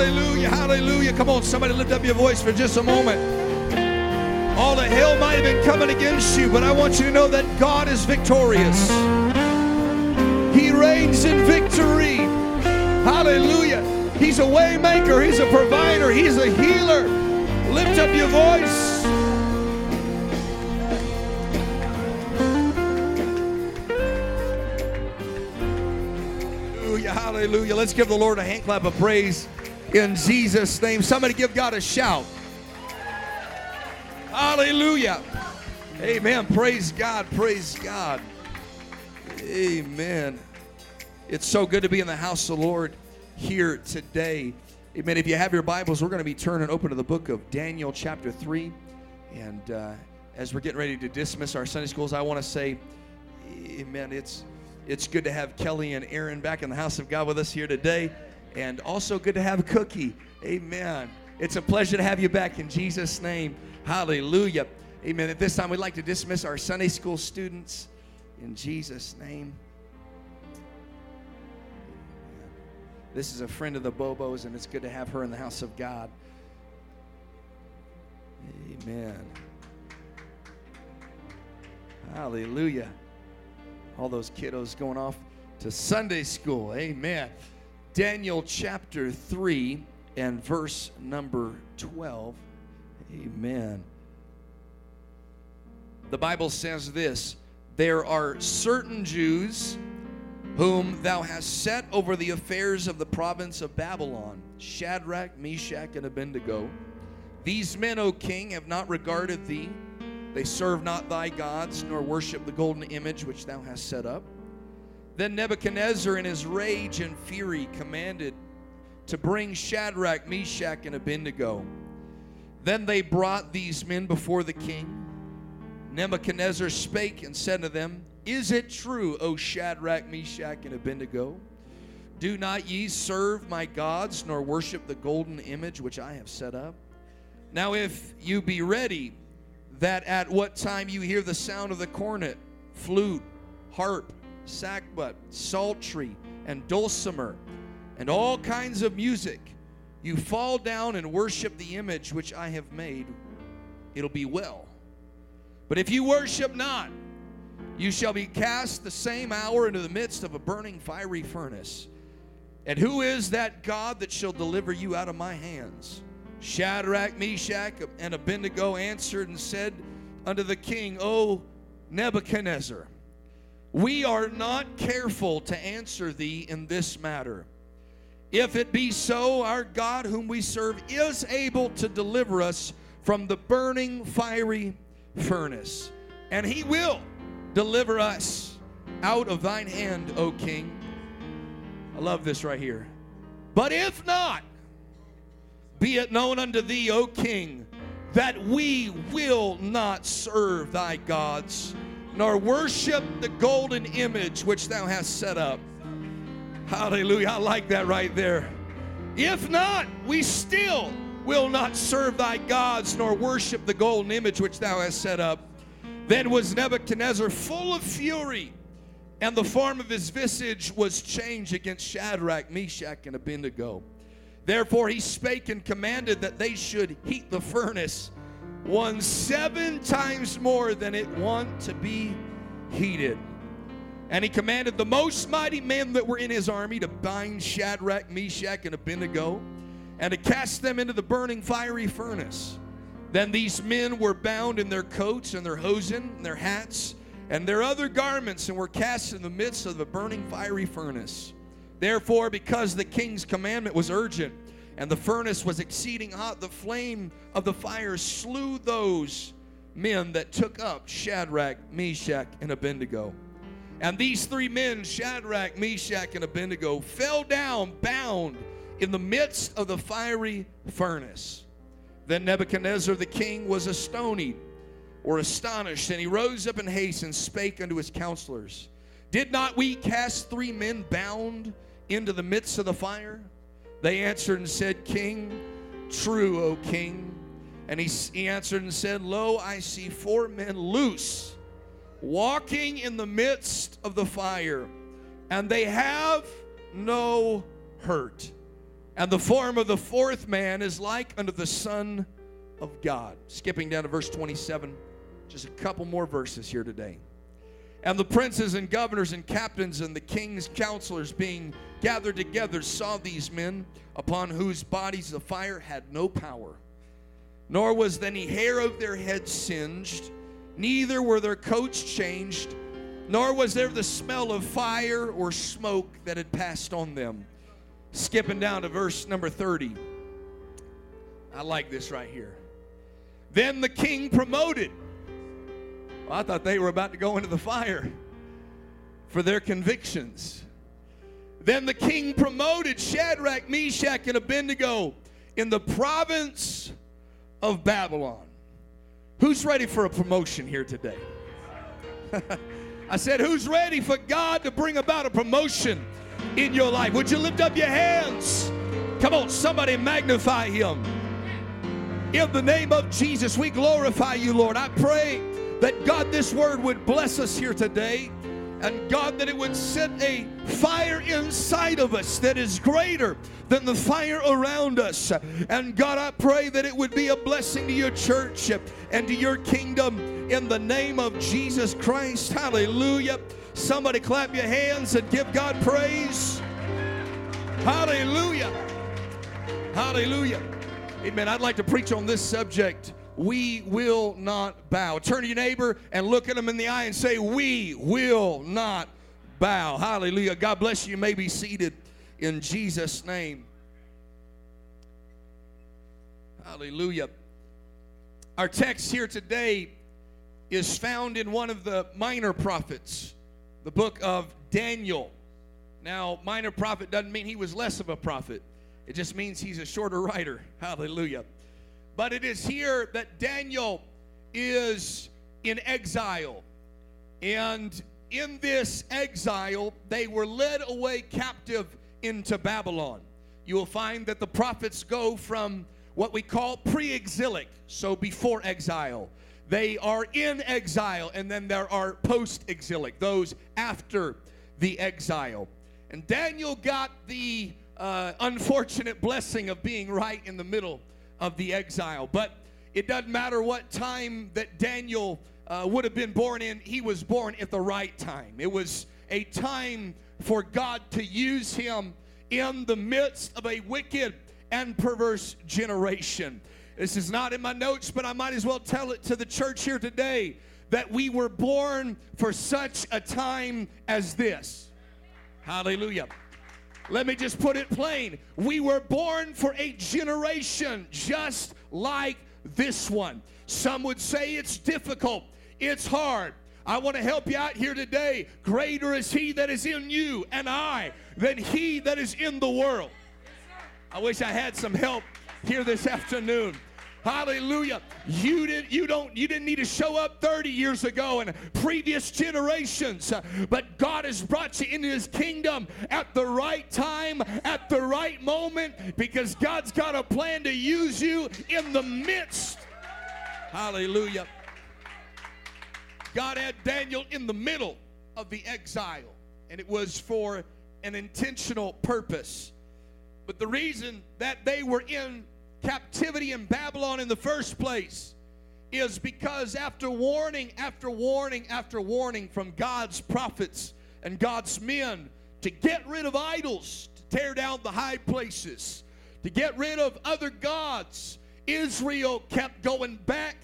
Hallelujah, hallelujah. Come on, somebody lift up your voice for just a moment. All the hell might have been coming against you, but I want you to know that God is victorious. He reigns in victory. Hallelujah. He's a waymaker, he's a provider, he's a healer. Lift up your voice. Hallelujah, hallelujah. Let's give the Lord a hand clap of praise in Jesus' name. Somebody give God a shout. Hallelujah. Amen. Praise God. Praise God. Amen. It's so good to be in the house of the Lord here today. Amen. If you have your Bibles, we're going to be turning open to the book of Daniel, chapter 3. And uh, as we're getting ready to dismiss our Sunday schools, I want to say, Amen. It's it's good to have Kelly and Aaron back in the house of God with us here today. And also good to have a Cookie. Amen. It's a pleasure to have you back in Jesus' name. Hallelujah. Amen. At this time, we'd like to dismiss our Sunday school students in Jesus' name. This is a friend of the Bobos, and it's good to have her in the house of God. Amen. Hallelujah. All those kiddos going off to Sunday school. Amen. Daniel chapter 3 and verse number 12. Amen. The Bible says this There are certain Jews whom thou hast set over the affairs of the province of Babylon Shadrach, Meshach, and Abednego. These men, O king, have not regarded thee. They serve not thy gods, nor worship the golden image which thou hast set up. Then Nebuchadnezzar, in his rage and fury, commanded to bring Shadrach, Meshach, and Abednego. Then they brought these men before the king. Nebuchadnezzar spake and said to them, Is it true, O Shadrach, Meshach, and Abednego? Do not ye serve my gods, nor worship the golden image which I have set up? Now, if you be ready, that at what time you hear the sound of the cornet, flute, harp, sackbut, psaltery, and dulcimer, and all kinds of music, you fall down and worship the image which I have made, it'll be well. But if you worship not, you shall be cast the same hour into the midst of a burning fiery furnace. And who is that God that shall deliver you out of my hands? Shadrach, Meshach, and Abednego answered and said unto the king, O Nebuchadnezzar, we are not careful to answer thee in this matter. If it be so, our God, whom we serve, is able to deliver us from the burning fiery furnace, and he will deliver us out of thine hand, O king. I love this right here. But if not, be it known unto thee, O king, that we will not serve thy gods, nor worship the golden image which thou hast set up. Hallelujah. I like that right there. If not, we still will not serve thy gods, nor worship the golden image which thou hast set up. Then was Nebuchadnezzar full of fury, and the form of his visage was changed against Shadrach, Meshach, and Abednego. Therefore he spake and commanded that they should heat the furnace one seven times more than it wont to be heated. And he commanded the most mighty men that were in his army to bind Shadrach, Meshach, and Abednego, and to cast them into the burning fiery furnace. Then these men were bound in their coats and their hosen and their hats and their other garments, and were cast in the midst of the burning fiery furnace. Therefore, because the king's commandment was urgent, and the furnace was exceeding hot, the flame of the fire slew those men that took up Shadrach, Meshach, and Abednego. And these three men, Shadrach, Meshach, and Abednego, fell down bound in the midst of the fiery furnace. Then Nebuchadnezzar the king was astonied or astonished, and he rose up in haste and spake unto his counselors Did not we cast three men bound into the midst of the fire? They answered and said, King, true, O king. And he, he answered and said, Lo, I see four men loose walking in the midst of the fire, and they have no hurt. And the form of the fourth man is like unto the Son of God. Skipping down to verse 27, just a couple more verses here today. And the princes and governors and captains and the king's counselors being gathered together saw these men upon whose bodies the fire had no power, nor was any hair of their heads singed, neither were their coats changed, nor was there the smell of fire or smoke that had passed on them. Skipping down to verse number 30. I like this right here. Then the king promoted I thought they were about to go into the fire for their convictions. Then the king promoted Shadrach, Meshach, and Abednego in the province of Babylon. Who's ready for a promotion here today? I said, Who's ready for God to bring about a promotion in your life? Would you lift up your hands? Come on, somebody magnify him. In the name of Jesus, we glorify you, Lord. I pray that God, this word would bless us here today. And God, that it would set a fire inside of us that is greater than the fire around us. And God, I pray that it would be a blessing to your church and to your kingdom in the name of Jesus Christ. Hallelujah. Somebody clap your hands and give God praise. Hallelujah. Hallelujah. Amen. I'd like to preach on this subject we will not bow. Turn to your neighbor and look at them in the eye and say, We will not bow. Hallelujah. God bless you. You may be seated in Jesus' name. Hallelujah. Our text here today is found in one of the minor prophets, the book of Daniel. Now, minor prophet doesn't mean he was less of a prophet, it just means he's a shorter writer. Hallelujah. But it is here that Daniel is in exile. And in this exile, they were led away captive into Babylon. You will find that the prophets go from what we call pre exilic, so before exile. They are in exile, and then there are post exilic, those after the exile. And Daniel got the uh, unfortunate blessing of being right in the middle of the exile. But it doesn't matter what time that Daniel uh, would have been born in, he was born at the right time. It was a time for God to use him in the midst of a wicked and perverse generation. This is not in my notes, but I might as well tell it to the church here today that we were born for such a time as this. Hallelujah. Let me just put it plain. We were born for a generation just like this one. Some would say it's difficult, it's hard. I want to help you out here today. Greater is He that is in you and I than He that is in the world. I wish I had some help here this afternoon. Hallelujah. You didn't you don't you didn't need to show up 30 years ago and previous generations, uh, but God has brought you into his kingdom at the right time, at the right moment because God's got a plan to use you in the midst. Hallelujah. God had Daniel in the middle of the exile, and it was for an intentional purpose. But the reason that they were in captivity in Babylon in the first place is because after warning after warning after warning from God's prophets and God's men to get rid of idols, to tear down the high places, to get rid of other gods, Israel kept going back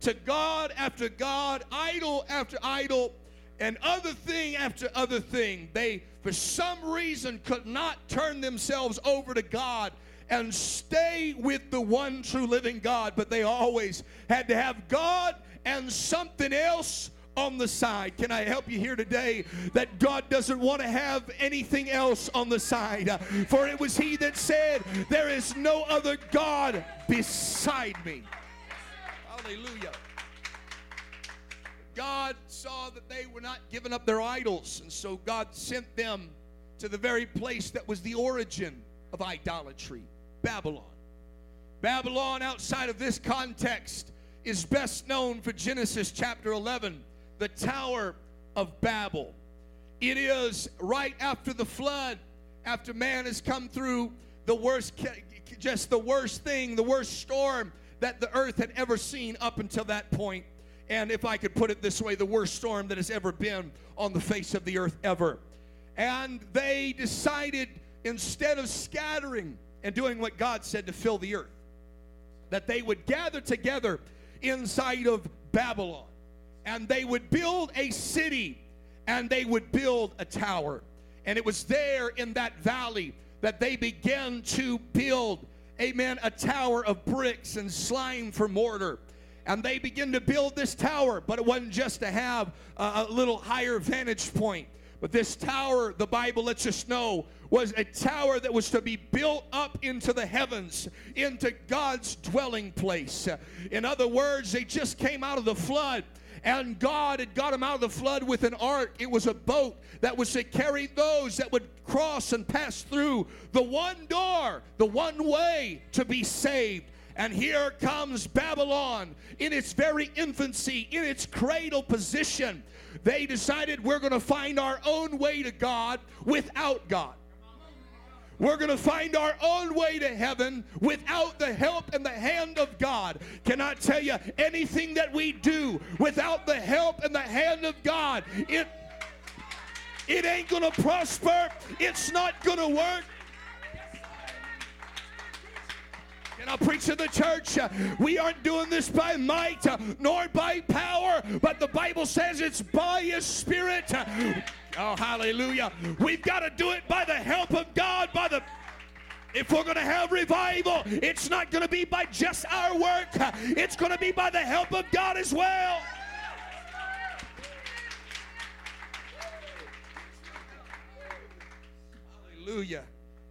to God after God, idol after idol, and other thing after other thing. They, for some reason, could not turn themselves over to God and stay with the one true living God, but they always had to have God and something else on the side. Can I help you here today that God doesn't want to have anything else on the side? For it was He that said, There is no other God beside me. Hallelujah. God saw that they were not giving up their idols, and so God sent them to the very place that was the origin of idolatry Babylon. Babylon, outside of this context, is best known for Genesis chapter 11, the Tower of Babel. It is right after the flood, after man has come through the worst, just the worst thing, the worst storm that the earth had ever seen up until that point. And if I could put it this way, the worst storm that has ever been on the face of the earth ever. And they decided instead of scattering and doing what God said to fill the earth, that they would gather together inside of Babylon and they would build a city and they would build a tower. And it was there in that valley that they began to build, amen, a tower of bricks and slime for mortar. And they began to build this tower, but it wasn't just to have a, a little higher vantage point. But this tower, the Bible lets us know, was a tower that was to be built up into the heavens, into God's dwelling place. In other words, they just came out of the flood and God had got them out of the flood with an ark. It was a boat that was to carry those that would cross and pass through the one door, the one way to be saved. And here comes Babylon in its very infancy, in its cradle position. They decided we're going to find our own way to God without God. We're going to find our own way to heaven without the help and the hand of God. Can I tell you, anything that we do without the help and the hand of God, it, it ain't going to prosper. It's not going to work. And I preach to the church, we aren't doing this by might nor by power, but the Bible says it's by His Spirit. Oh, hallelujah. We've got to do it by the help of God, by the if we're going to have revival, it's not going to be by just our work, it's going to be by the help of God as well. Hallelujah.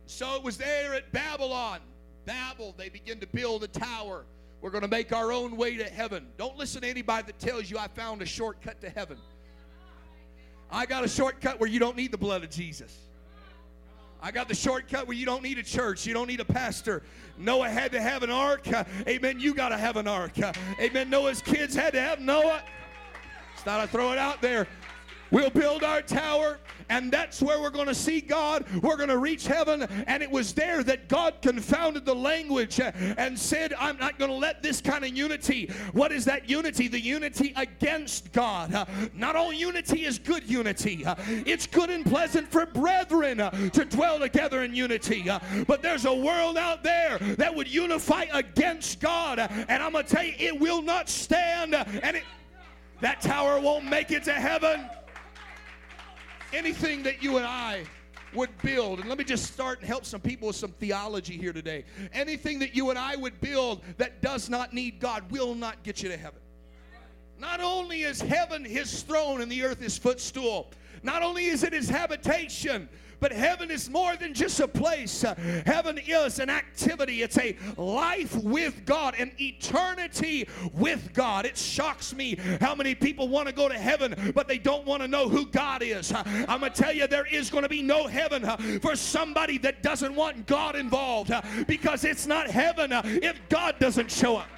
So it was there at Babylon. Babel, they begin to build a tower. We're going to make our own way to heaven. Don't listen to anybody that tells you I found a shortcut to heaven. I got a shortcut where you don't need the blood of Jesus. I got the shortcut where you don't need a church, you don't need a pastor. Noah had to have an ark. Amen. You got to have an ark. Amen. Noah's kids had to have Noah. It's not I'd throw it out there. We'll build our tower, and that's where we're going to see God. We're going to reach heaven. And it was there that God confounded the language uh, and said, I'm not going to let this kind of unity. What is that unity? The unity against God. Uh, not all unity is good unity, uh, it's good and pleasant for brethren to dwell together in unity. But there's a world out there that would unify against God. And I'm going to tell you, it will not stand. And it, that tower won't make it to heaven anything that you and I would build, and let me just start and help some people with some theology here today. Anything that you and I would build that does not need God will not get you to heaven. Not only is heaven his throne and the earth his footstool, not only is it his habitation, but heaven is more than just a place. Heaven is an activity, it's a life with God, an eternity with God. It shocks me how many people want to go to heaven, but they don't want to know who God is. I'm going to tell you, there is going to be no heaven uh, for somebody that doesn't want God involved uh, because it's not heaven uh, if God doesn't show up.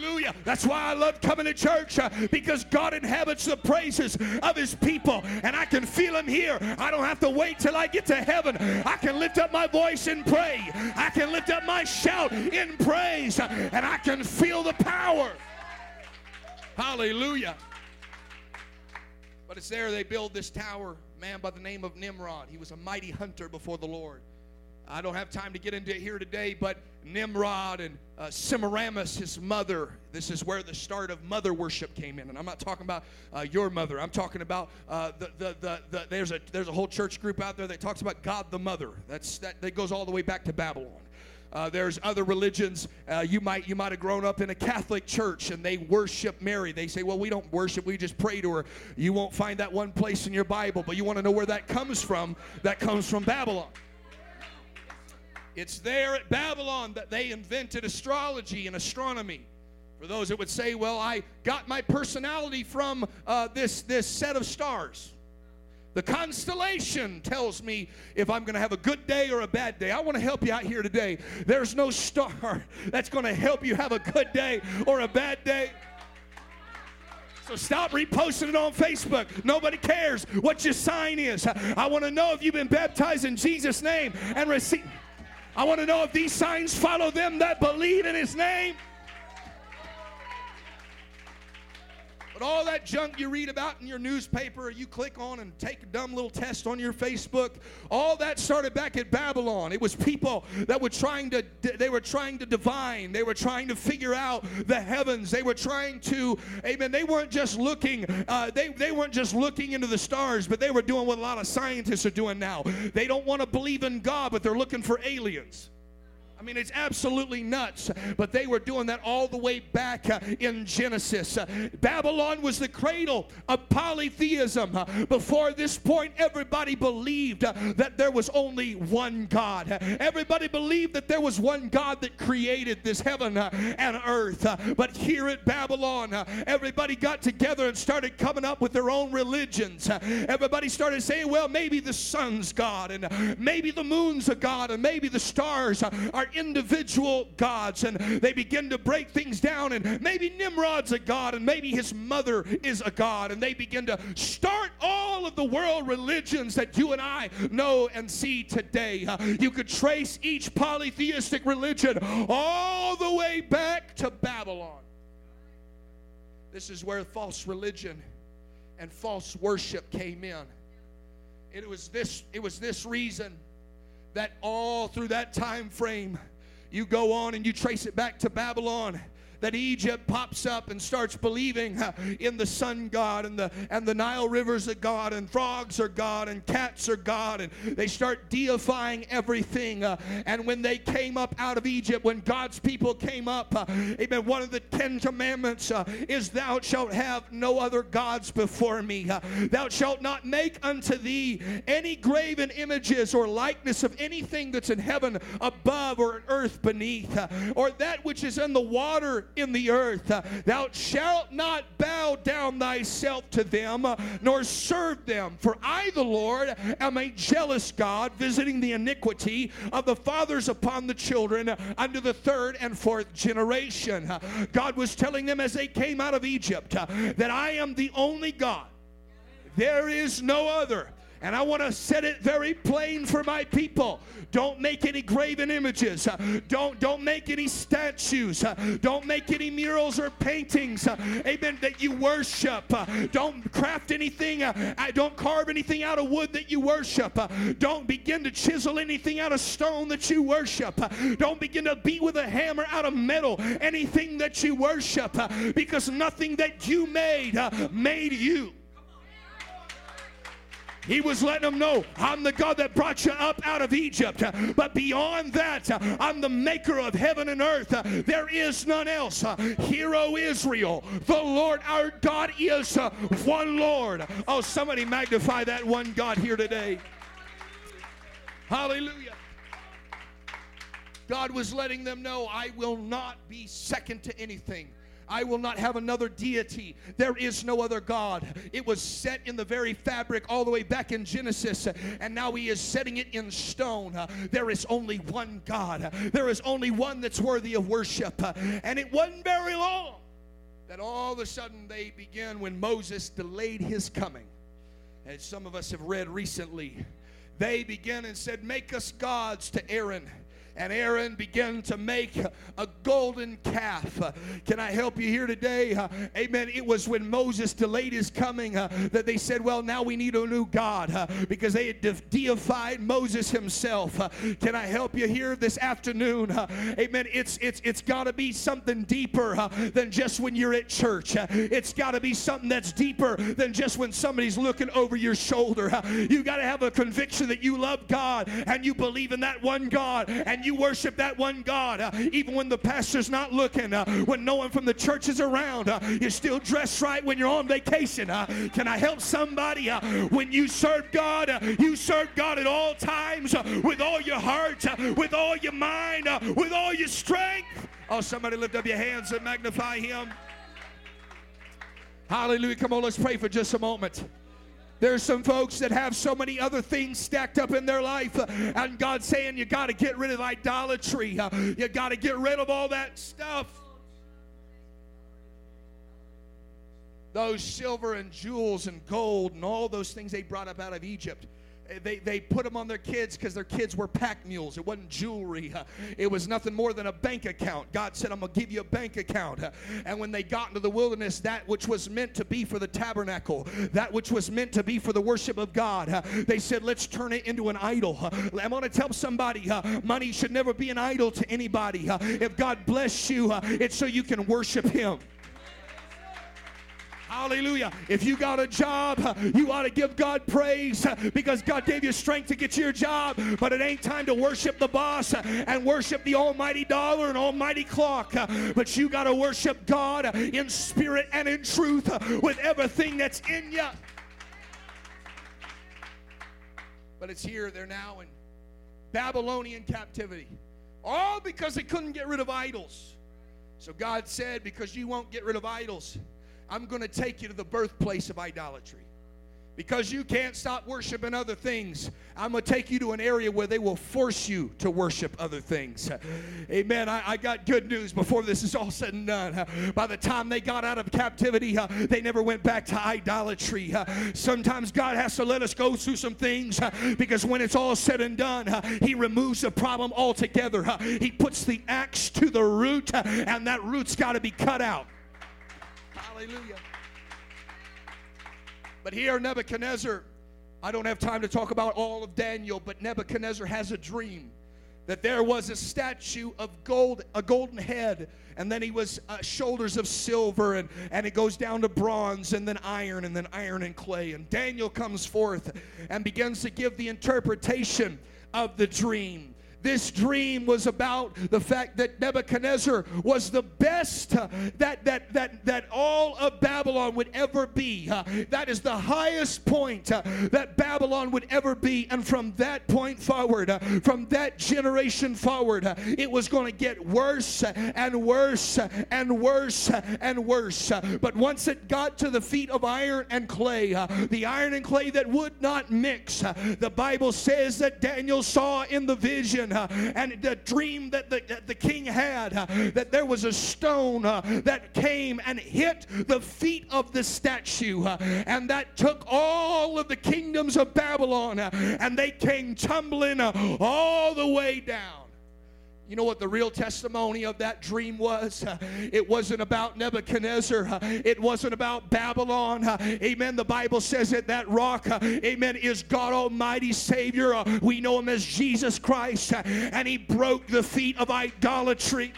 Hallelujah. That's why I love coming to church uh, because God inhabits the praises of his people and I can feel him here. I don't have to wait till I get to heaven. I can lift up my voice and pray. I can lift up my shout in praise uh, and I can feel the power. Hallelujah. But it's there they build this tower, man by the name of Nimrod. He was a mighty hunter before the Lord. I don't have time to get into it here today, but Nimrod and uh, Semiramis, his mother, this is where the start of mother worship came in. And I'm not talking about uh, your mother. I'm talking about uh, the, the, the, the, there's, a, there's a whole church group out there that talks about God the mother. That's, that, that goes all the way back to Babylon. Uh, there's other religions. Uh, you might you might have grown up in a Catholic church and they worship Mary. They say, well, we don't worship, we just pray to her. You won't find that one place in your Bible, but you want to know where that comes from? That comes from Babylon. It's there at Babylon that they invented astrology and astronomy. For those that would say, well, I got my personality from uh, this, this set of stars. The constellation tells me if I'm going to have a good day or a bad day. I want to help you out here today. There's no star that's going to help you have a good day or a bad day. So stop reposting it on Facebook. Nobody cares what your sign is. I want to know if you've been baptized in Jesus' name and receive. I want to know if these signs follow them that believe in his name. But all that junk you read about in your newspaper, or you click on and take a dumb little test on your Facebook, all that started back at Babylon. It was people that were trying to they were trying to divine, they were trying to figure out the heavens, they were trying to, amen. They weren't just looking, uh, they they weren't just looking into the stars, but they were doing what a lot of scientists are doing now. They don't want to believe in God, but they're looking for aliens. I mean, it's absolutely nuts. But they were doing that all the way back uh, in Genesis. Uh, Babylon was the cradle of polytheism. Uh, before this point, everybody believed uh, that there was only one God. Uh, everybody believed that there was one God that created this heaven uh, and earth. But here at Babylon, everybody got together and started coming up with their own religions. everybody started saying, well, maybe the sun's God, and maybe the moon's a God, and maybe the stars are individual gods and they begin to break things down and maybe Nimrod's a god and maybe his mother is a god and they begin to start all of the world religions that you and I know and see today. Uh, you could trace each polytheistic religion all the way back to Babylon. This is where false religion and false worship came in. It was this it was this reason that all through that time frame, you go on and you trace it back to Babylon that Egypt pops up and starts believing in the sun god and the and the Nile rivers are God and frogs are God and cats are God and they start deifying everything. And when they came up out of Egypt, when God's people came up, amen. One of the Ten Commandments is, "Thou shalt have no other gods before me. Thou shalt not make unto thee any graven images or likeness of anything that's in heaven above or in earth beneath, or that which is in the water in the earth. Uh, thou shalt not bow down thyself to them, uh, nor serve them. For I, the Lord, am a jealous God, visiting the iniquity of the fathers upon the children unto the third and fourth generation. Uh, God was telling them as they came out of Egypt that I am the only God. There is no other. And I want to set it very plain for my people. Don't make any graven images. Don't don't make any statues. Don't make any murals or paintings. Amen. That you worship. Don't craft anything. Uh, don't carve anything out of wood that you worship. Don't begin to chisel anything out of stone that you worship. Don't begin to beat with a hammer out of metal anything that you worship because nothing that you made uh, made you. He was letting them know, I'm the God that brought you up out of Egypt. But beyond that, I'm the maker of heaven and earth. There is none else. Hear, O Israel, the Lord our God is one Lord. Oh, somebody magnify that one God here today. Hallelujah. God was letting them know, I will not be second to anything. I will not have another deity. There is no other God. It was set in the very fabric all the way back in Genesis, and now He is setting it in stone. There is only one God. There is only one that's worthy of worship. And it wasn't very long that all of a sudden they began when Moses delayed his coming. As some of us have read recently, they began and said, Make us gods to Aaron and Aaron began to make a golden calf. Can I help you here today? Amen. It was when Moses delayed his coming uh, that they said, Well, now we need a new God uh, because they had deified Moses himself. Uh, can I help you here this afternoon? Amen. It's it's it's got to be something deeper than just when you're at church. It's got to be something that's deeper than just when somebody's looking over your shoulder. You got to have a conviction that you love God and you believe in that one God and and you worship that one God, uh, even when the pastor's not looking, uh, when no one from the church is around, uh, you're still dressed right when you're on vacation. Uh, can I help somebody? Uh, when you serve God, uh, you serve God at all times with all your heart, with all your mind, with all your strength. Oh, somebody lift up your hands and magnify Him. Hallelujah. Come on, let's pray for just a moment. There's some folks that have so many other things stacked up in their life, uh, and God's saying you got to get rid of idolatry. Uh, you got to get rid of all that stuff. those silver and jewels and gold and all those things they brought up out of Egypt they, they put them on their kids because their kids were pack mules. It wasn't jewelry. It was nothing more than a bank account. God said, I'm going to give you a bank account. And when they got into the wilderness, that which was meant to be for the tabernacle, that which was meant to be for the worship of God, they said, let's turn it into an idol. I'm to tell somebody money should never be an idol to anybody. If God bless you, it's so you can worship Him. Hallelujah. If you got a job, you ought to give God praise because God gave you strength to get your job. But it ain't time to worship the boss and worship the almighty dollar and almighty clock. But you got to worship God in spirit and in truth with everything that's in you. But it's here, they're now in Babylonian captivity. All because they couldn't get rid of idols. So God said, Because you won't get rid of idols, I'm going to take you to the birthplace of idolatry. Because you can't stop worshiping other things, I'm going to take you to an area where they will force you to worship other things. Amen. I, I got good news before this is all said and done. By the time they got out of captivity, uh, they never went back to idolatry. Uh, sometimes God has to let us go through some things uh, because when it's all said and done, He removes the problem altogether. He puts the axe to the root, and that root's got to be cut out. Hallelujah. But here, Nebuchadnezzar, I don't have time to talk about all of Daniel, but Nebuchadnezzar has a dream that there was a statue of gold, a golden head, and then he was uh, shoulders of silver, and, and it goes down to bronze, and then iron, and then iron and clay. And Daniel comes forth and begins to give the interpretation of the dream. This dream was about the fact that Nebuchadnezzar was the best uh, that, that, that, that all of Babylon would ever be. Uh, that is the highest point uh, that Babylon would ever be. And from that point forward, uh, from that generation forward, uh, it was going to get worse uh, and worse and worse and worse. But once it got to the feet of iron and clay, the iron and clay that would not mix, the Bible says that Daniel saw in the vision uh, and the dream that the, that the king had uh, that there was a stone uh, that came and hit the feet of the statue and that took all of the kingdoms of Babylon and they came tumbling all the way down. You know what the real testimony of that dream was? It wasn't about Nebuchadnezzar. It wasn't about Babylon. Amen. The Bible says that that rock, amen, is God Almighty Savior. We know him as Jesus Christ. And he broke the feet of idolatry.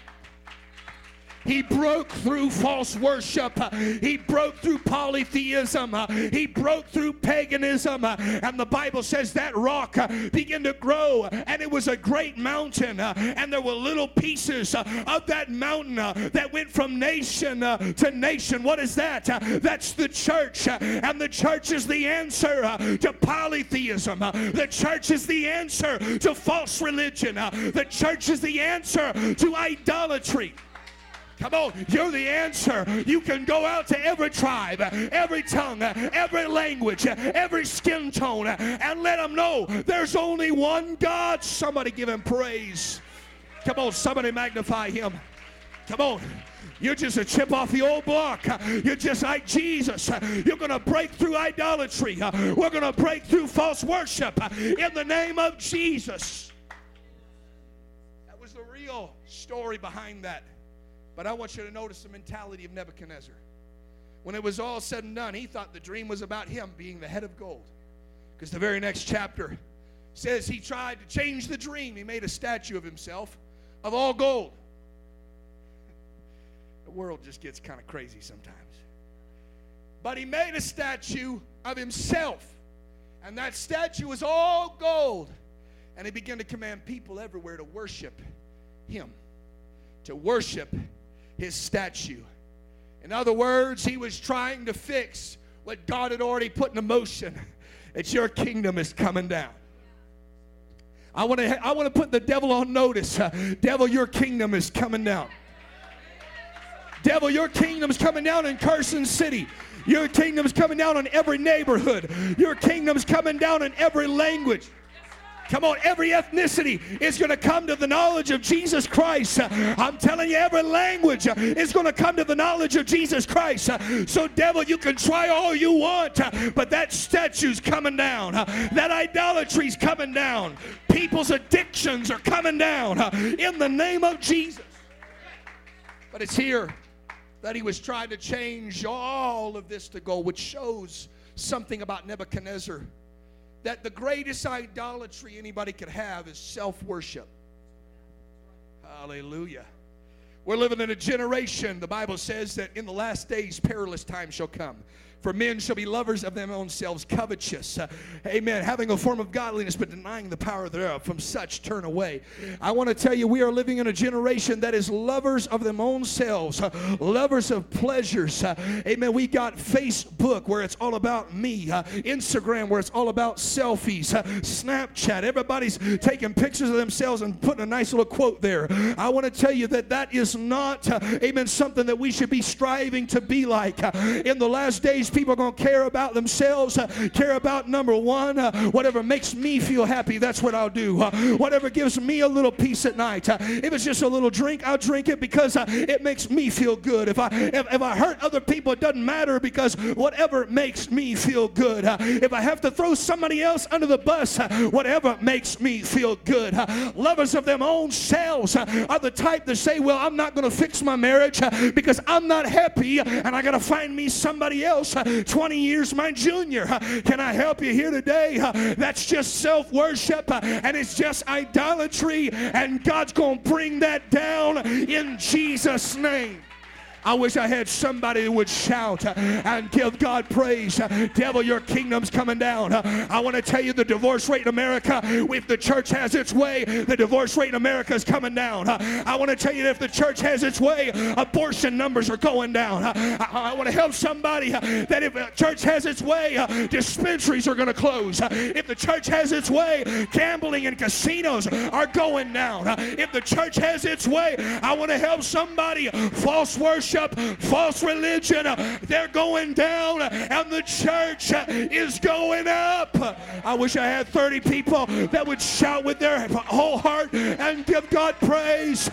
He broke through false worship. He broke through polytheism. He broke through paganism. And the Bible says that rock began to grow, and it was a great mountain. And there were little pieces of that mountain that went from nation to nation. What is that? That's the church. And the church is the answer to polytheism. The church is the answer to false religion. The church is the answer to idolatry. Come on, you're the answer. You can go out to every tribe, every tongue, every language, every skin tone, and let them know there's only one God. Somebody give him praise. Come on, somebody magnify him. Come on. You're just a chip off the old block. You're just like Jesus. You're going to break through idolatry. We're going to break through false worship in the name of Jesus. That was the real story behind that. But I want you to notice the mentality of Nebuchadnezzar. When it was all said and done, he thought the dream was about him being the head of gold. Because the very next chapter says he tried to change the dream. He made a statue of himself of all gold. The world just gets kind of crazy sometimes. But he made a statue of himself. And that statue was all gold. And he began to command people everywhere to worship him, to worship his statue. In other words, he was trying to fix what God had already put in motion. That your kingdom is coming down. I want to I want to put the devil on notice. Uh, devil, your kingdom is coming down. Devil, your kingdom's coming down in Carson City. Your kingdom's coming down in every neighborhood. Your kingdom's coming down in every language. Come on, every ethnicity is going to come to the knowledge of Jesus Christ. I'm telling you, every language is going to come to the knowledge of Jesus Christ. So, devil, you can try all you want, but that statue's coming down. That idolatry's coming down. People's addictions are coming down in the name of Jesus. But it's here that he was trying to change all of this to go, which shows something about Nebuchadnezzar that the greatest idolatry anybody could have is self worship. Hallelujah. We're living in a generation, the Bible says that in the last days perilous times shall come. For men shall be lovers of their own selves, covetous. Uh, amen. Having a form of godliness, but denying the power thereof. From such turn away. I want to tell you, we are living in a generation that is lovers of their own selves, uh, lovers of pleasures. Uh, amen. We got Facebook where it's all about me, uh, Instagram where it's all about selfies, uh, Snapchat. Everybody's taking pictures of themselves and putting a nice little quote there. I want to tell you that that is not, uh, amen, something that we should be striving to be like. in the last days, people are going to care about themselves, uh, care about number one, uh, whatever makes me feel happy, that's what I'll do. Uh, whatever gives me a little peace at night. Uh, if it's just a little drink, I'll drink it because uh, it makes me feel good. If I if, if I hurt other people, it doesn't matter because whatever makes me feel good. Uh, if I have to throw somebody else under the bus, whatever makes me feel good. lovers of their own selves are the type that say, "Well, I'm not going to fix my marriage because I'm not happy, and I got to find me somebody else 20 years my junior. Can I help you here today? That's just self worship and it's just idolatry, and God's going to bring that down in Jesus' name. I wish I had somebody who would shout uh, and give God praise. Uh, devil, your kingdom's coming down. Uh, I want to tell you the divorce rate in America, if the church has its way, the divorce rate in America is coming down. I want to tell you if the church has its way, abortion numbers are going down. I, I want to help somebody that if the church has its way, dispensaries are going to close. If the church has its way, gambling and casinos are going down. If the church has its way, I want to help somebody false worship worship, false religion, they're going down and the church is going up. I wish I had 30 people that would shout with their whole heart and give God praise.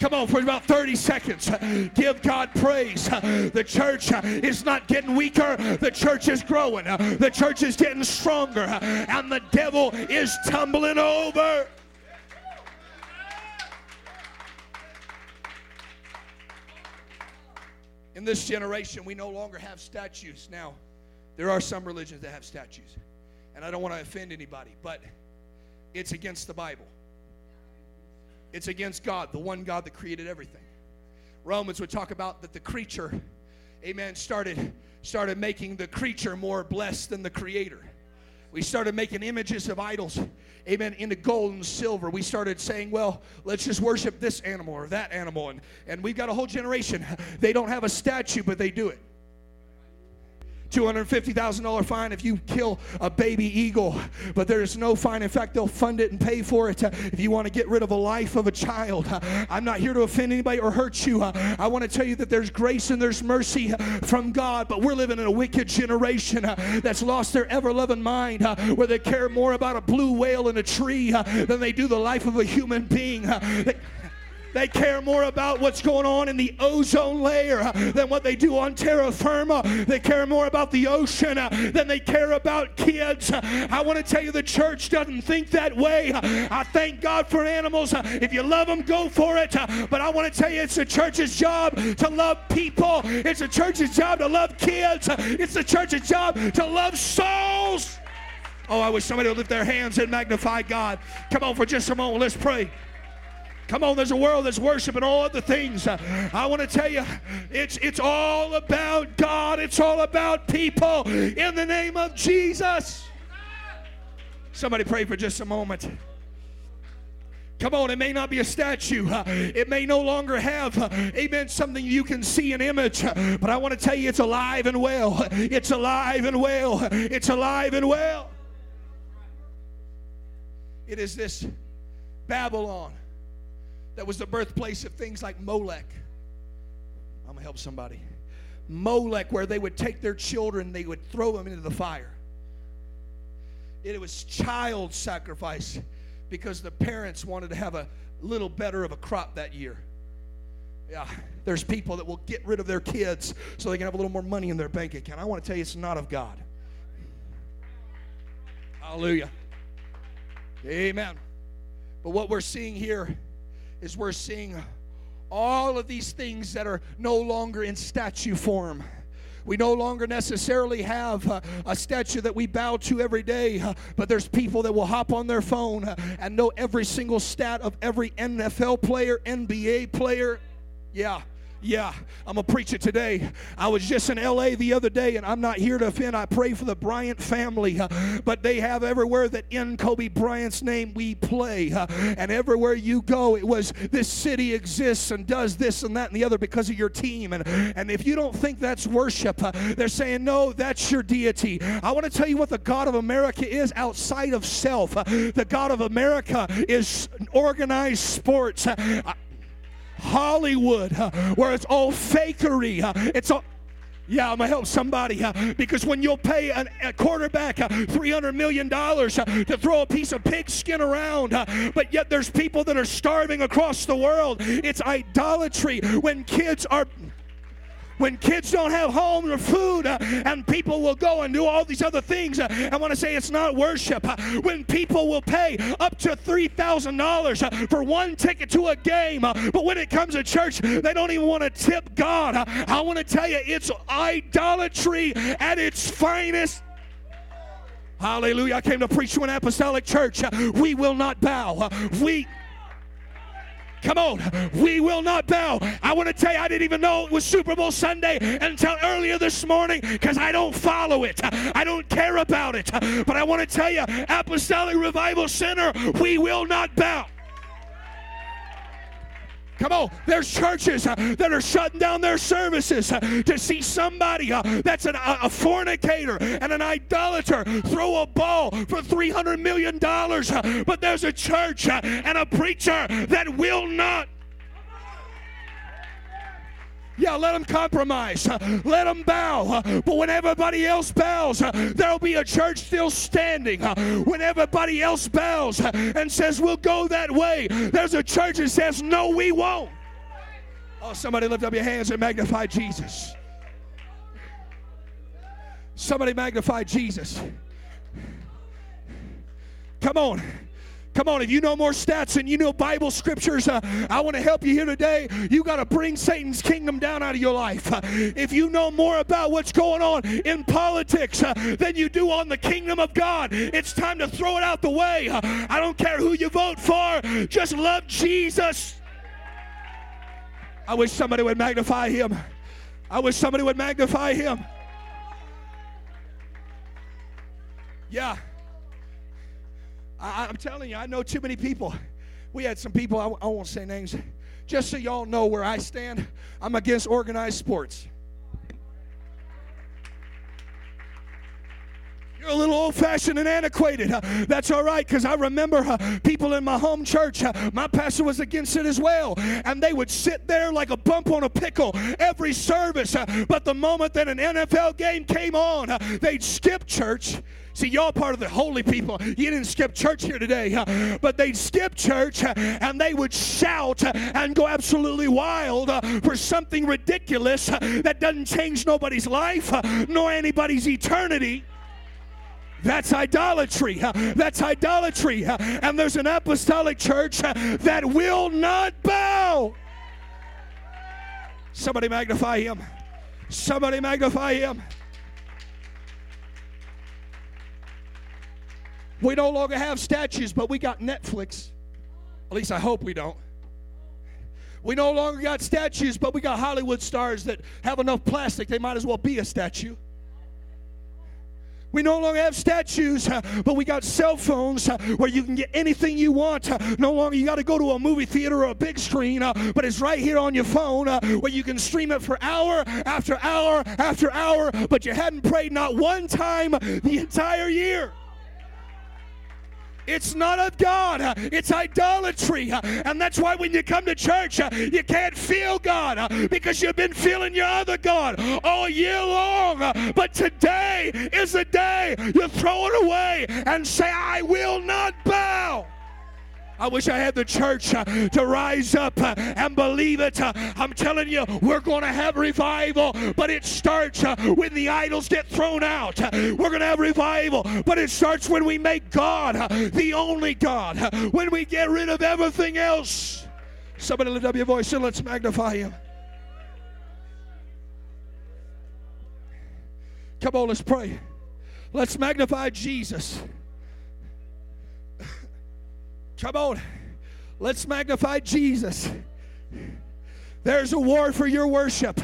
Come on, for about 30 seconds. Give God praise. The church is not getting weaker, the church is growing, the church is getting stronger, and the devil is tumbling over. In this generation, we no longer have statues. Now, there are some religions that have statues, and I don't want to offend anybody, but it's against the Bible. It's against God, the one God that created everything. Romans would talk about that the creature, amen, started started making the creature more blessed than the creator. We started making images of idols amen, into gold and silver. We started saying, well, let's just worship this animal or that animal. And, and we've got a whole generation. They don't have a statue, but they do it. $250,000 fine if you kill a baby eagle, but there's no fine. In fact, they'll fund it and pay for it uh, if you want to get rid of a life of a child. Uh, I'm not here to offend anybody or hurt you. Uh, I want to tell you that there's grace and there's mercy from God, but we're living in a wicked generation that's lost their ever loving mind where they care more about a blue whale in a tree than they do the life of a human being. They, they care more about what's going on in the ozone layer than what they do on terra firma. They care more about the ocean than they care about kids. I want to tell you the church doesn't think that way. I thank God for animals. If you love them, go for it. But I want to tell you it's the church's job to love people. It's the church's job to love kids. It's the church's job to love souls. Oh, I wish somebody would lift their hands and magnify God. Come on for just a moment. Let's pray. Come on, there's a world that's worshiping all other things. I want to tell you, it's it's all about God. It's all about people in the name of Jesus. Somebody pray for just a moment. Come on, it may not be a statue. It may no longer have, amen, something you can see an image. But I want to tell you it's alive and well. It's alive and well. It's alive and well. It is this Babylon that was the birthplace of things like Molech. I'm going to help somebody. Molech, where they would take their children, they would throw them into the fire. It was child sacrifice because the parents wanted to have a little better of a crop that year. Yeah, there's people that will get rid of their kids so they can have a little more money in their bank account. I want to tell you, it's not of God. Hallelujah. Amen. But what we're seeing here is we're seeing all of these things that are no longer in statue form. We no longer necessarily have uh, a statue that we bow to every day, uh, but there's people that will hop on their phone uh, and know every single stat of every NFL player, NBA player. Yeah. Yeah, I'm going to preach it today. I was just in LA the other day, and I'm not here to offend. I pray for the Bryant family, uh, but they have everywhere that in Kobe Bryant's name we play. Uh, and everywhere you go, it was this city exists and does this and that and the other because of your team. And, and if you don't think that's worship, uh, they're saying, no, that's your deity. I want to tell you what the God of America is outside of self. The God of America is organized sports. Hollywood, where it's all fakery. It's all. Yeah, I'm gonna help somebody uh, because when you'll pay an, a quarterback uh, $300 million uh, to throw a piece of pig skin around, but yet there's people that are starving across the world, it's idolatry. When kids are when kids don't have home or food uh, and people will go and do all these other things. Uh, I want to say it's not worship. Uh, when people will pay up to $3,000 uh, for one ticket to a game, uh, but when it comes to church, they don't even want to tip God. Uh, I want to tell you, it's idolatry at its finest. Hallelujah. I came to preach to an apostolic church. We will not bow. We Come on, we will not bow. I want to tell you, I didn't even know it was Super Bowl Sunday until earlier this morning because I don't follow it. I don't care about it. But I want to tell you, Apostolic Revival Center, we will not bow. Come on, there's churches uh, that are shutting down their services uh, to see somebody uh, that's an, a, fornicator and an idolater throw a ball for $300 million. But there's a church and a preacher that will not yeah, let them compromise. Let them bow. But when everybody else bows, there'll be a church still standing. When everybody else bows and says, we'll go that way, there's a church that says, no, we won't. Oh, somebody lift up your hands and magnify Jesus. Somebody magnify Jesus. Come on. Come on, if you know more stats and you know Bible scriptures, uh, I want to help you here today. You got to bring Satan's kingdom down out of your life. Uh, if you know more about what's going on in politics uh, than you do on the kingdom of God, it's time to throw it out the way. I don't care who you vote for, just love Jesus. I wish somebody would magnify him. I wish somebody would magnify him. Yeah. I, am telling you, I know too many people. We had some people, I, I won't say names, just so y'all know where I stand. I'm against organized sports. You're a little old fashioned and antiquated. Uh, that's all right because I remember uh, people in my home church, uh, my pastor was against it as well. And they would sit there like a bump on a pickle every service. Uh, but the moment that an NFL game came on, uh, they'd skip church See, y'all part of the holy people. You didn't skip church here today, but they'd skip church and they would shout and go absolutely wild for something ridiculous that doesn't change nobody's life nor anybody's eternity. That's idolatry. That's idolatry. And there's an apostolic church that will not bow. Somebody magnify him. Somebody magnify him. We no longer have statues, but we got Netflix. At least I hope we don't. We no longer got statues, but we got Hollywood stars that have enough plastic, they might as well be a statue. We no longer have statues, but we got cell phones where you can get anything you want. No longer you got to go to a movie theater or a big screen, but it's right here on your phone where you can stream it for hour after hour after hour, but you hadn't prayed not one time the entire year. It's not of God. It's idolatry. And that's why when you come to church, you can't feel God because you've been feeling your other God all year long. But today is the day you throw it away and say, I will not bow. I wish I had the church uh, to rise up uh, and believe it. Uh, I'm telling you, we're going to have revival, but it starts when the idols get thrown out. We're going to have revival, but it starts when we make God the only God, when we get rid of everything else. Somebody lift up your voice and let's magnify Him. Come on, let's pray. Let's magnify Jesus. Come on. Let's magnify Jesus. There's a war for your worship.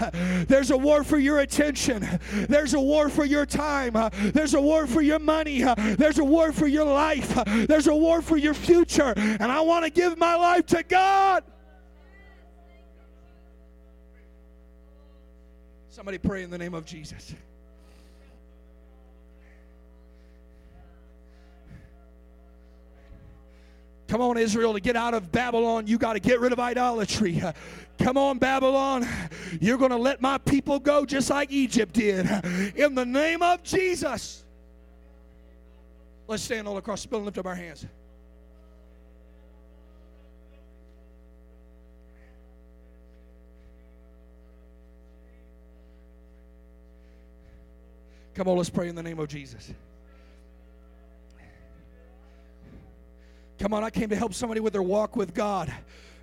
There's a war for your attention. There's a war for your time. There's a war for your money. There's a war for your life. There's a war for your future. And I want to give my life to God. Somebody pray in the name of Jesus. Come on, Israel, to get out of Babylon, you got to get rid of idolatry. Come on, Babylon. You're going to let my people go just like Egypt did. In the name of Jesus. Let's stand all across the building lift up our hands. Come on, let's pray in the name of Jesus. Come on, I came to help somebody with their walk with God.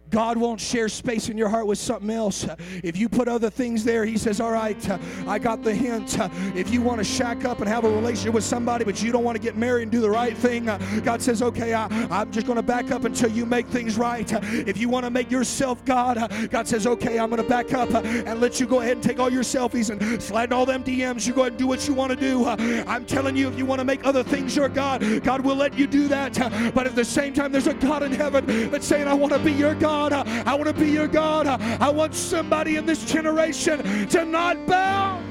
God won't share space in your heart with something else. If you put other things there, He says, All right, I got the hint. If you want to shack up and have a relationship with somebody, but you don't want to get married and do the right thing, God says, Okay, I, am just going to back up until you make things right. if you want to make yourself God, God says, Okay, I'm going to back up and let you go ahead and take all your selfies and slide all them DMs. You go ahead and do what you want to do. I'm telling you, if you want to make other things your God, God will let you do that. but at the same time, there's a God in heaven that's saying, I want to be your God. God. I want to be your God. I want somebody in this generation to not bow.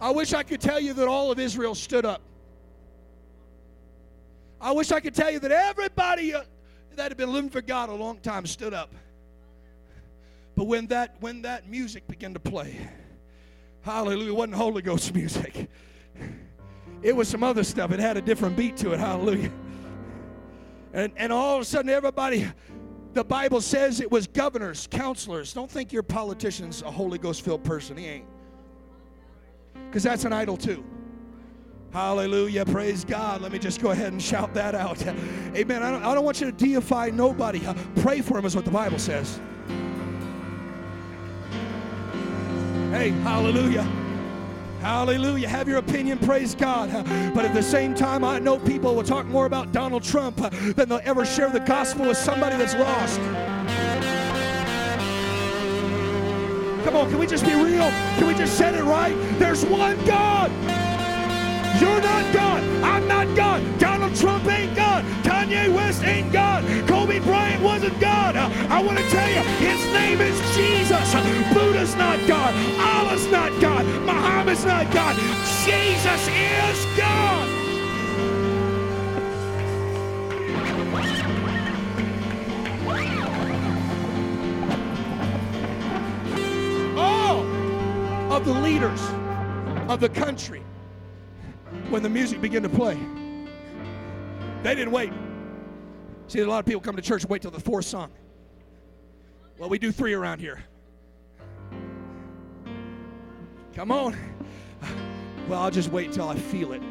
I wish I could tell you that all of Israel stood up. I wish I could tell you that everybody uh, that had been living for God a long time stood up. But when that when that music began to play, hallelujah, it wasn't Holy Ghost music. It was some other stuff. It had a different beat to it. Hallelujah. And, and all of a sudden, everybody, the Bible says it was governors, counselors. Don't think your politician's a Holy Ghost filled person. He ain't. Because that's an idol, too. Hallelujah. Praise God. Let me just go ahead and shout that out. Amen. I don't, I don't want you to deify nobody. Pray for him, is what the Bible says. Hey, hallelujah. Hallelujah. Have your opinion, praise God. But at the same time, I know people will talk more about Donald Trump than they'll ever share the gospel with somebody that's lost. Come on, can we just be real? Can we just set it right? There's one God. You're not God. I'm not God. Donald Trump ain't God. Kanye West ain't God. Kobe Bryant wasn't God. I want to tell you, his name is Jesus. Buddha's not God. Allah's not God. Muhammad's not God. Jesus is God. All of the leaders of the country when the music began to play. They didn't wait. See, a lot of people come to church and wait till the fourth song. Well, we do three around here. Come on. Well, I'll just wait until I feel it.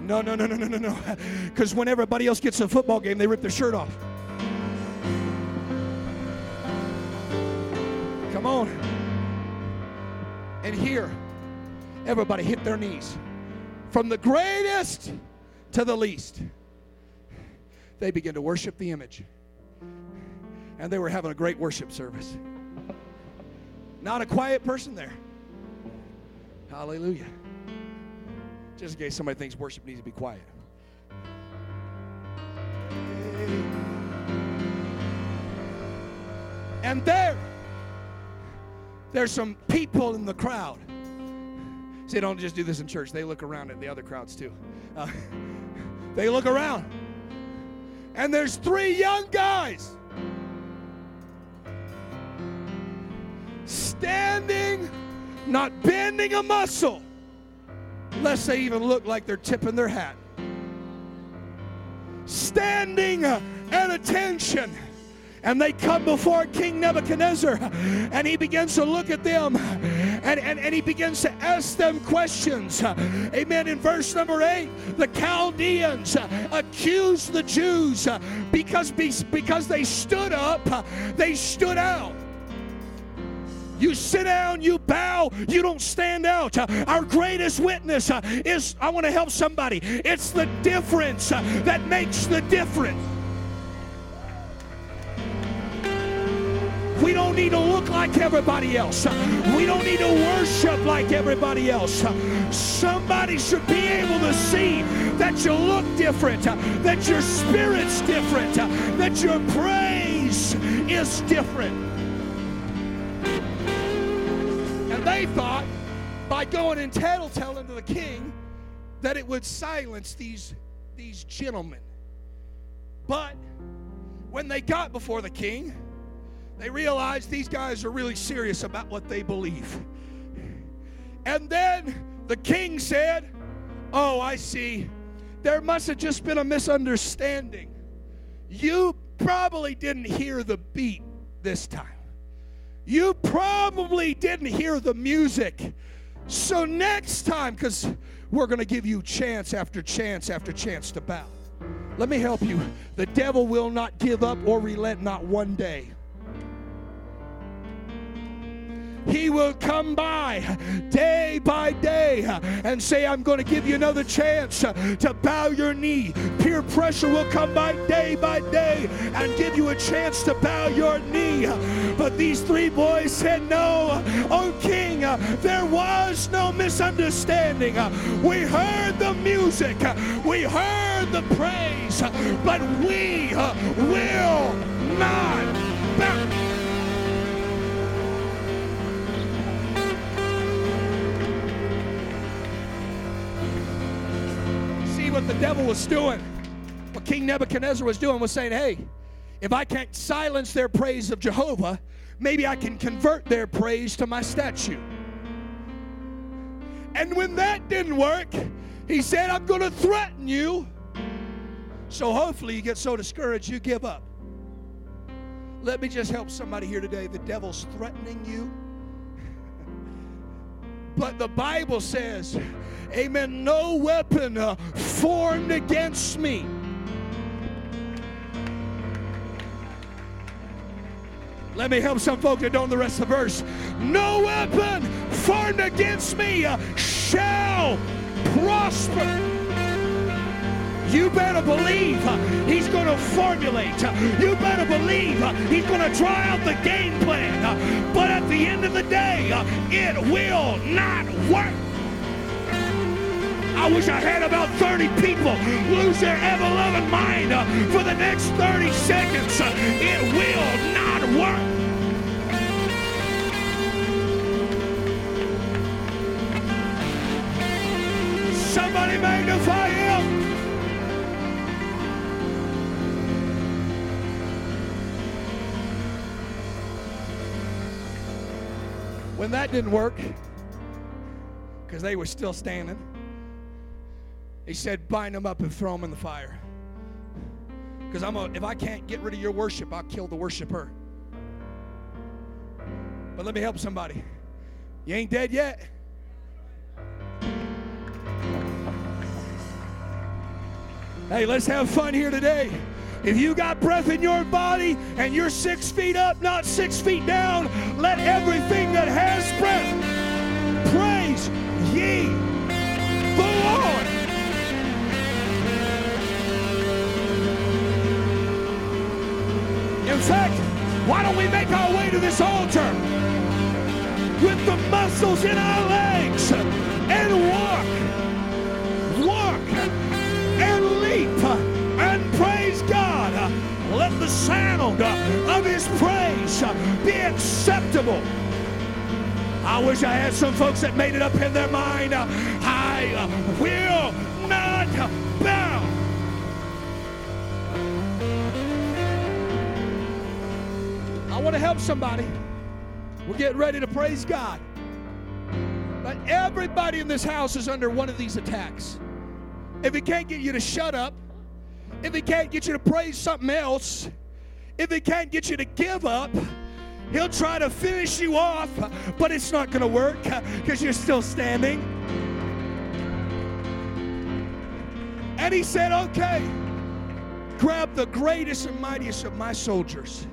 No, no, no, no, no, no, no. Because when everybody else gets a football game, they rip their shirt off. Come on. And here, everybody hit their knees from the greatest to the least. They began to worship the image. And they were having a great worship service. Not a quiet person there. Hallelujah. Just in case somebody thinks worship needs to be quiet. And there, there's some people in the crowd they don't just do this in church, they look around at the other crowds too. Uh, they look around, and there's three young guys standing, not bending a muscle, lest they even look like they're tipping their hat. Standing at attention and they come before King Nebuchadnezzar, and he begins to look at them and, and, and he begins to ask them questions. Amen. In verse number eight, the Chaldeans accused the Jews because, because they stood up, they stood out. You sit down, you bow, you don't stand out. Our greatest witness uh, is I want to help somebody. It's the difference uh, that makes the difference. We don't need to look like everybody else. We don't need to worship like everybody else. Somebody should be able to see that you look different, that your spirit's different, that your praise is different. And they thought by going and tattletelling to the king that it would silence these, these gentlemen. But when they got before the king, they realized these guys are really serious about what they believe. And then the king said, Oh, I see. There must have just been a misunderstanding. You probably didn't hear the beat this time. You probably didn't hear the music. So next time, because we're going to give you chance after chance after chance to bow. Let me help you. The devil will not give up or relent not one day. He will come by day by day and say, I'm going to give you another chance to bow your knee. Peer pressure will come by day by day and give you a chance to bow your knee. But these three boys said, No, oh King, there was no misunderstanding. We heard the music, we heard the praise, but we will not what the devil was doing, what King Nebuchadnezzar was doing was saying, hey, if I can't silence their praise of Jehovah, maybe I can convert their praise to my statue. And when that didn't work, he said, I'm going to threaten you. So hopefully you get so discouraged you give up. Let me just help somebody here today. The devil's threatening you. But the Bible says Amen. No weapon uh, formed against me. Let me help some folk that don't the rest of the verse. No weapon formed against me uh, shall prosper. You better believe uh, he's going to formulate. Uh, you better believe uh, he's going to try out the game plan. But at the end of the day, it will not work. I wish I had about 30 people lose their ever loving mind for the next 30 seconds. It will not work. Somebody magnify him. When that didn't work, because they were still standing, he said, bind them up and throw them in the fire. Because I'm a, if I can't get rid of your worship, I'll kill the worshiper. But let me help somebody. You ain't dead yet. Hey, let's have fun here today. If you got breath in your body and you're six feet up, not six feet down, let everything that has breath praise ye the Lord. In fact, why don't we make our way to this altar with the muscles in our legs sound of his praise be acceptable I wish I had some folks that made it up in their mind. I will not bow. I want to help somebody. We're getting ready to praise God. But everybody in this house is under one of these attacks. If he can't get you to shut up, if he can't get you to praise something else, if he can't get you to give up, he'll try to finish you off, but it's not going to work because you're still standing. And he said, Okay, grab the greatest and mightiest of my soldiers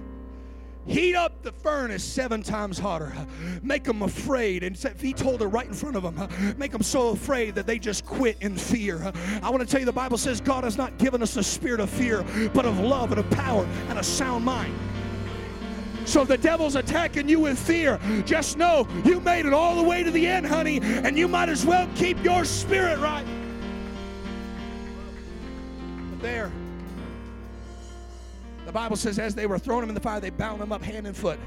Heat up the furnace seven times hotter. Make them afraid. And he told her right in front of them, make them so afraid that they just quit in fear. I want to tell you the Bible says God has not given us a spirit of fear, but of love and of power and a sound mind. So the devil's attacking you with fear, just know you made it all the way to the end, honey, and you might as well keep your spirit right. But there, the Bible says, as they were throwing him in the fire, they bound him up hand and foot.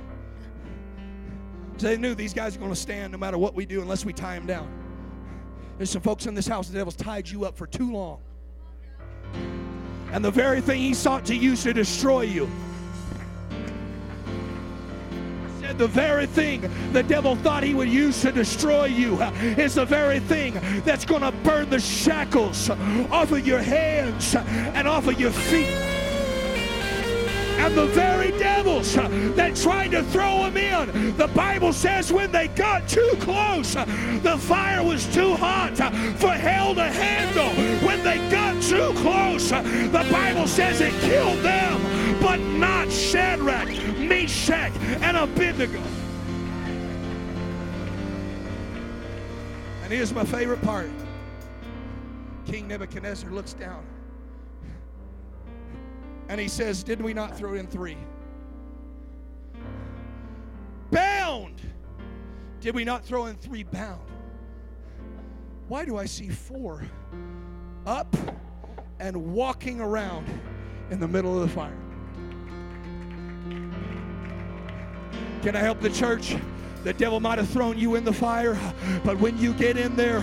So they knew these guys are going to stand no matter what we do unless we tie them down. There's some folks in this house, the devil's tied you up for too long. And the very thing he sought to use to destroy you said the very thing the devil thought he would use to destroy you uh, is the very thing that's going to burn the shackles off of your hands and off of your feet and the very devils uh, that tried to throw him in. The Bible says when they got too close, uh, the fire was too hot uh, for hell to handle. When they got too close, the Bible says it killed them, but not Shadrach, Meshach, and Abednego. And here's my favorite part. King Nebuchadnezzar looks down and he says, Did we not throw in three? Bound. Did we not throw in three bound? Why do I see four up and walking around in the middle of the fire? Can I help the church? The devil might have thrown you in the fire, but when you get in there,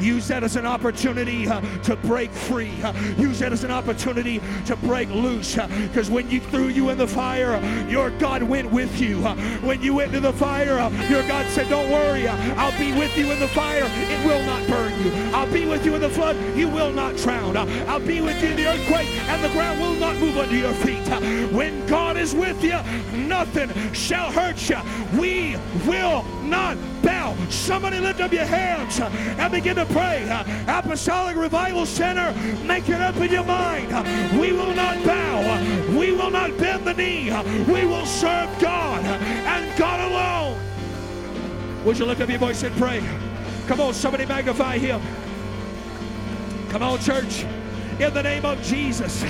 use that as an opportunity uh, to break free. Use that as an opportunity to break loose. Because uh, when you threw you in the fire, your God went with you. When you went to the fire, your God said, Don't worry, I'll be with you in the fire. It will not burn you. I'll be with you in the flood. You will not drown. I'll be with you in the earthquake, and the ground will not move under your feet. When God is with you, nothing shall hurt you. We will will not bow. Somebody lift up your hands and begin to pray. Apostolic Revival Center, make it up in your mind. We will not bow. We will not bend the knee. We will serve God and God alone. Would you lift up your voice and pray? Come on, somebody magnify him. Come on, church. In the name of Jesus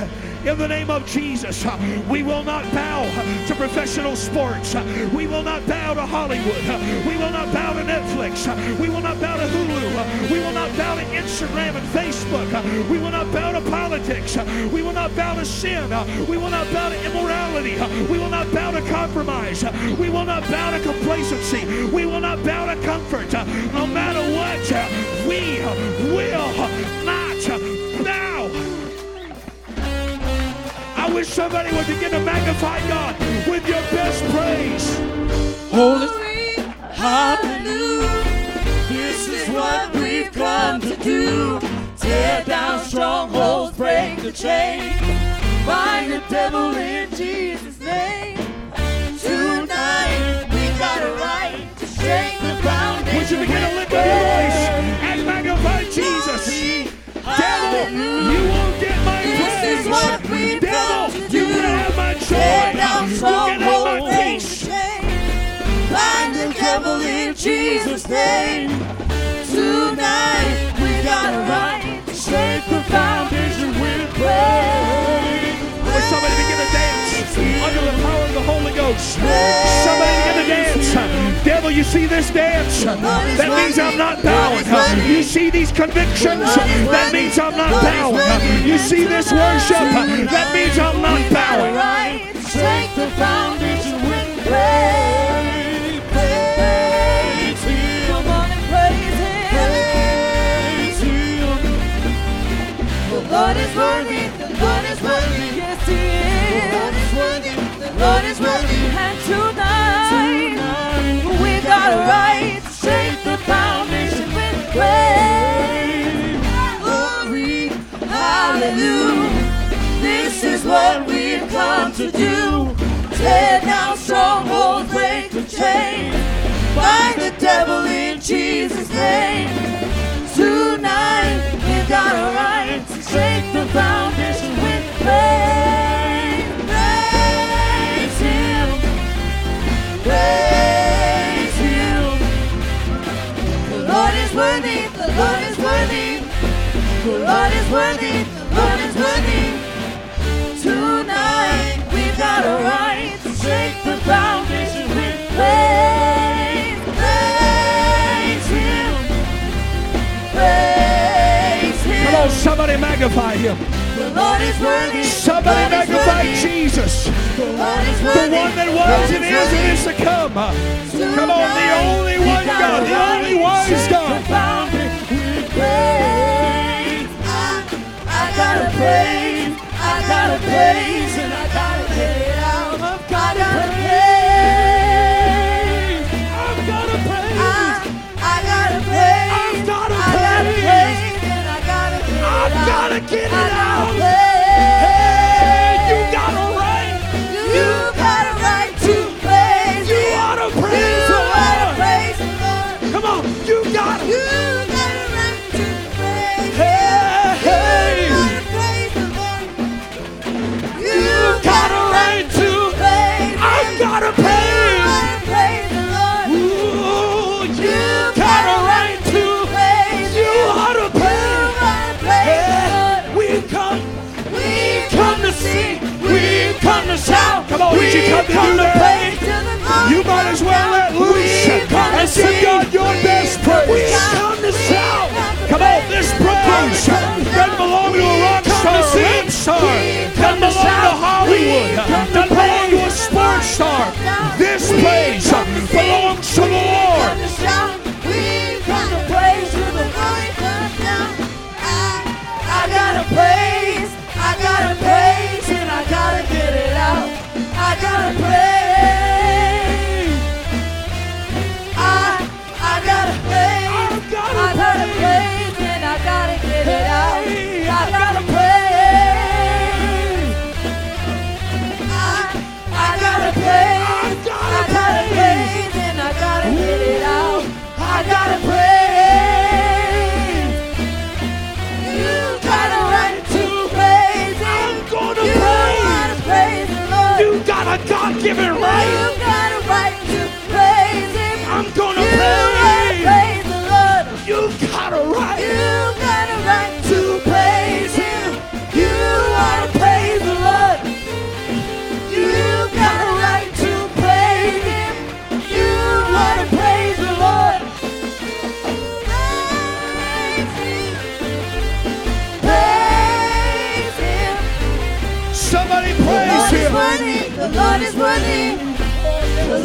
in the name of Jesus. We will not bow to professional sports. We will not bow to Hollywood. We will not bow to Netflix. We will not bow to Hulu. We will not bow to Instagram and Facebook. We will not bow to politics. We will not bow to sin. We will not bow to immorality. We will not bow to compromise. We will not bow to complacency. We will not bow to comfort. No matter what, we will not I wish somebody would begin to magnify God with your best praise. Holy, hallelujah. This is what we've come to do. Tear down strongholds, break the chain. Bind the devil in Jesus' name. Tonight we got a right to shake the ground. Would you begin to lift up your voice and magnify Jesus? Devil, you won't get my this is what we Devil, you can have my joy. Down You can have my peace. Bind the devil in Jesus' name. Tonight we got a right shake the foundation with praise. Ghost. Somebody begin to dance. Devil, you see this dance? That means I'm not bowing. You see these convictions? That means I'm not bowing. You see this worship? That means I'm not bowing. Take the foundation with praise, Him. The Lord is worthy. The Lord is worthy. Yes, He is. Lord is worthy, and tonight, we've got a right to shake the foundation with praise. Glory, hallelujah. This is what we've come to do. Tear down strongholds, break the chain. Find the devil in Jesus' name. Tonight we've got a right to shake the foundation. the one that was and is and is to come. Come on, the only one God, the only wise God. I gotta praise, I gotta praise, and I gotta get out. I gotta praise, I gotta praise, I gotta praise, and I gotta. I gotta get it out. If you come, come to do that, you might as well let loose and sing. God your best praise. We come to shout. Come on, this praise. doesn't belong to a rock star, a rap star, doesn't belong to Hollywood.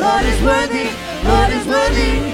Lord is worthy, Lord is worthy.